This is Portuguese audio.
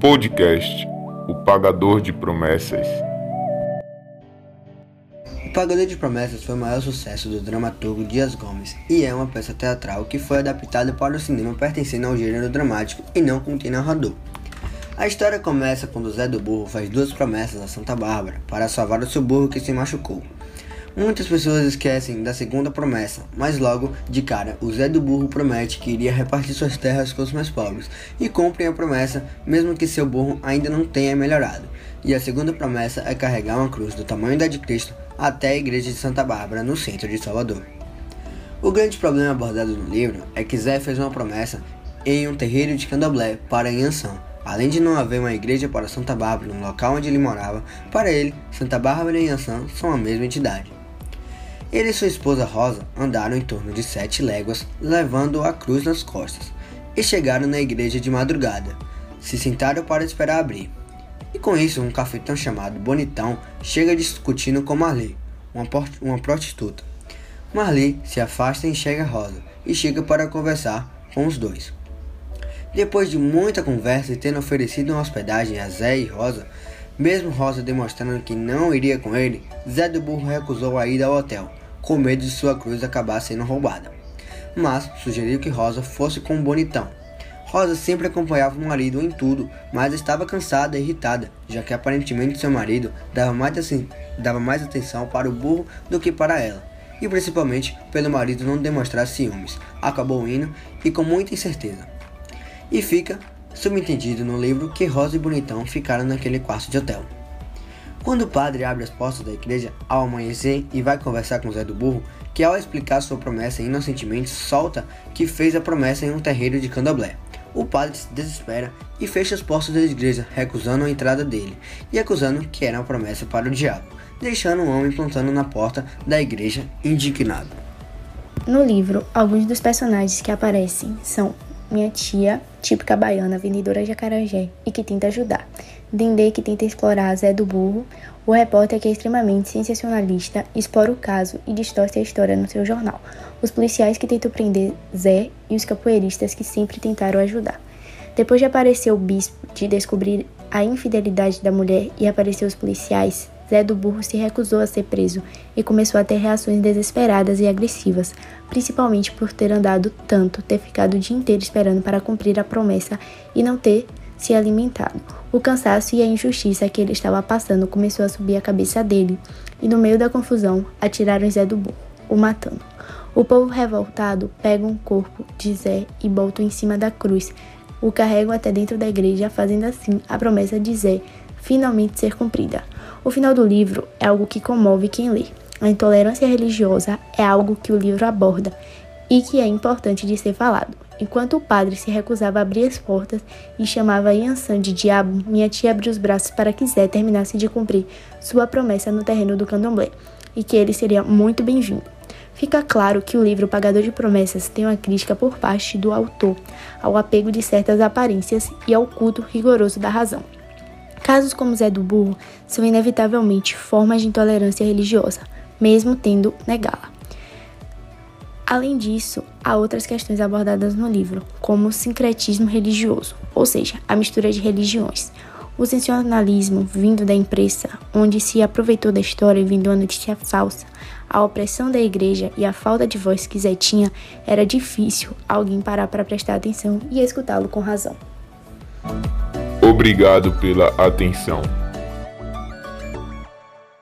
Podcast O Pagador de Promessas. O Pagador de Promessas foi o maior sucesso do dramaturgo Dias Gomes e é uma peça teatral que foi adaptada para o cinema pertencendo ao gênero dramático e não contém narrador. A história começa quando Zé do Burro faz duas promessas a Santa Bárbara para salvar o seu burro que se machucou. Muitas pessoas esquecem da segunda promessa, mas logo de cara o Zé do Burro promete que iria repartir suas terras com os mais pobres e cumprem a promessa, mesmo que seu burro ainda não tenha melhorado. E a segunda promessa é carregar uma cruz do tamanho da de Cristo até a igreja de Santa Bárbara, no centro de Salvador. O grande problema abordado no livro é que Zé fez uma promessa em um terreiro de candomblé para Inhansã, Além de não haver uma igreja para Santa Bárbara no local onde ele morava, para ele, Santa Bárbara e Inhansã são a mesma entidade. Ele e sua esposa Rosa andaram em torno de sete léguas, levando a cruz nas costas, e chegaram na igreja de madrugada. Se sentaram para esperar abrir. E com isso, um cafetão chamado Bonitão chega discutindo com Marli, uma, uma prostituta. Marli se afasta e enxerga Rosa, e chega para conversar com os dois. Depois de muita conversa e tendo oferecido uma hospedagem a Zé e Rosa, mesmo Rosa demonstrando que não iria com ele, Zé do Burro recusou a ida ao hotel, com medo de sua cruz acabar sendo roubada. Mas sugeriu que Rosa fosse com o Bonitão. Rosa sempre acompanhava o marido em tudo, mas estava cansada e irritada, já que aparentemente seu marido dava mais, assim, dava mais atenção para o burro do que para ela, e principalmente pelo marido não demonstrar ciúmes. Acabou indo e com muita incerteza. E fica subentendido no livro que Rosa e Bonitão ficaram naquele quarto de hotel. Quando o padre abre as portas da igreja ao amanhecer e vai conversar com Zé do Burro, que ao explicar sua promessa inocentemente solta que fez a promessa em um terreiro de candomblé. O padre se desespera e fecha as portas da igreja, recusando a entrada dele e acusando que era uma promessa para o diabo, deixando o homem plantando na porta da igreja indignado. No livro, alguns dos personagens que aparecem são minha tia, típica baiana, vendedora de acarajé e que tenta ajudar. Dendê, que tenta explorar Zé do Burro. O repórter, que é extremamente sensacionalista, explora o caso e distorce a história no seu jornal. Os policiais que tentam prender Zé e os capoeiristas que sempre tentaram ajudar. Depois de aparecer o bispo, de descobrir a infidelidade da mulher e aparecer os policiais, Zé do Burro se recusou a ser preso e começou a ter reações desesperadas e agressivas, principalmente por ter andado tanto, ter ficado o dia inteiro esperando para cumprir a promessa e não ter se alimentado. O cansaço e a injustiça que ele estava passando começou a subir a cabeça dele, e no meio da confusão, atiraram Zé do Burro, o matando. O povo revoltado pega um corpo de Zé e botam em cima da cruz. O carregam até dentro da igreja, fazendo assim a promessa de Zé finalmente ser cumprida. O final do livro é algo que comove quem lê. A intolerância religiosa é algo que o livro aborda e que é importante de ser falado. Enquanto o padre se recusava a abrir as portas e chamava Yansan de diabo, minha tia abriu os braços para que Zé terminasse de cumprir sua promessa no terreno do candomblé e que ele seria muito bem-vindo. Fica claro que o livro Pagador de Promessas tem uma crítica por parte do autor ao apego de certas aparências e ao culto rigoroso da razão. Casos como Zé do Burro são inevitavelmente formas de intolerância religiosa, mesmo tendo negá-la. Além disso, há outras questões abordadas no livro, como o sincretismo religioso, ou seja, a mistura de religiões. O sensacionalismo vindo da imprensa, onde se aproveitou da história vindo uma notícia falsa, a opressão da igreja e a falta de voz que Zé tinha, era difícil alguém parar para prestar atenção e escutá-lo com razão. Obrigado pela atenção.